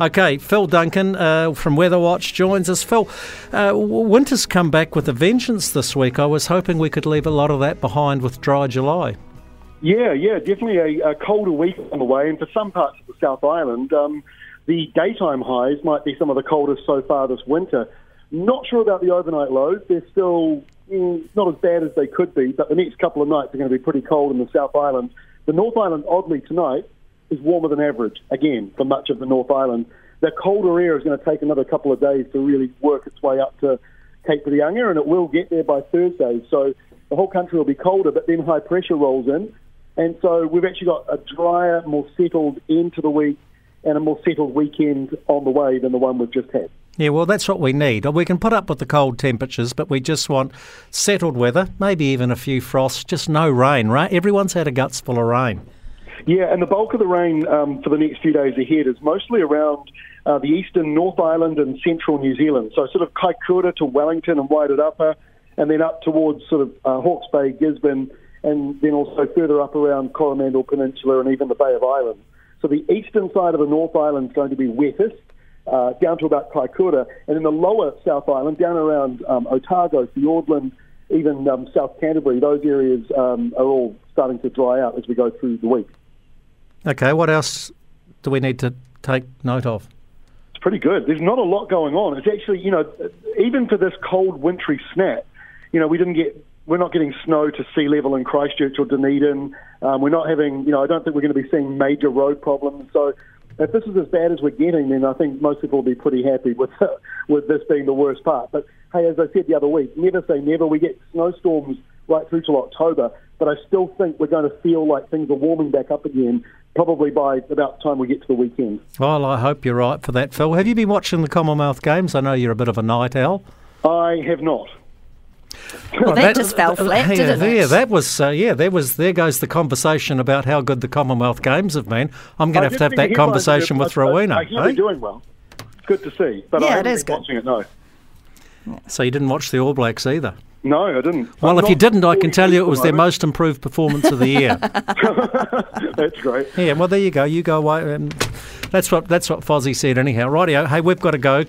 Okay, Phil Duncan uh, from Weather Watch joins us. Phil, uh, winter's come back with a vengeance this week. I was hoping we could leave a lot of that behind with dry July. Yeah, yeah, definitely a, a colder week on the way, and for some parts of the South Island, um, the daytime highs might be some of the coldest so far this winter. Not sure about the overnight lows. They're still mm, not as bad as they could be, but the next couple of nights are going to be pretty cold in the South Island. The North Island, oddly, tonight is warmer than average, again, for much of the North Island. The colder air is going to take another couple of days to really work its way up to Cape Reinga, and it will get there by Thursday. So the whole country will be colder, but then high pressure rolls in. And so we've actually got a drier, more settled end to the week and a more settled weekend on the way than the one we've just had. Yeah, well, that's what we need. We can put up with the cold temperatures, but we just want settled weather, maybe even a few frosts, just no rain, right? Everyone's had a guts full of rain. Yeah, and the bulk of the rain um, for the next few days ahead is mostly around uh, the eastern North Island and central New Zealand. So sort of Kaikoura to Wellington and Wairarapa, and then up towards sort of uh, Hawke's Bay, Gisborne, and then also further up around Coromandel Peninsula and even the Bay of Islands. So the eastern side of the North Island is going to be wettest, uh, down to about Kaikoura, and in the lower South Island, down around um, Otago, Fiordland, even um, South Canterbury, those areas um, are all starting to dry out as we go through the week. Okay, what else do we need to take note of? It's pretty good. There's not a lot going on. It's actually, you know, even for this cold, wintry snap, you know, we didn't get, we're not getting snow to sea level in Christchurch or Dunedin. Um, we're not having, you know, I don't think we're going to be seeing major road problems. So if this is as bad as we're getting, then I think most people will be pretty happy with with this being the worst part. But hey, as I said the other week, never say never. We get snowstorms right through till October, but I still think we're going to feel like things are warming back up again. Probably by about the time we get to the weekend. Well, I hope you're right for that, Phil. Have you been watching the Commonwealth Games? I know you're a bit of a night owl. I have not. Well, that, that, just fell flat, yeah, didn't it? Yeah, that was uh, yeah. There was there goes the conversation about how good the Commonwealth Games have been. I'm going to have to have that conversation with Rowena. I, I, I, doing well. It's good to see, but yeah, I haven't been watching it. No. So you didn't watch the All Blacks either. No, I didn't. Well, I'm if you didn't, I can tell you it was their most improved performance of the year. that's great. Yeah, well, there you go. You go away. And that's what that's what Fozzie said. Anyhow, rightio. Hey, we've got to go.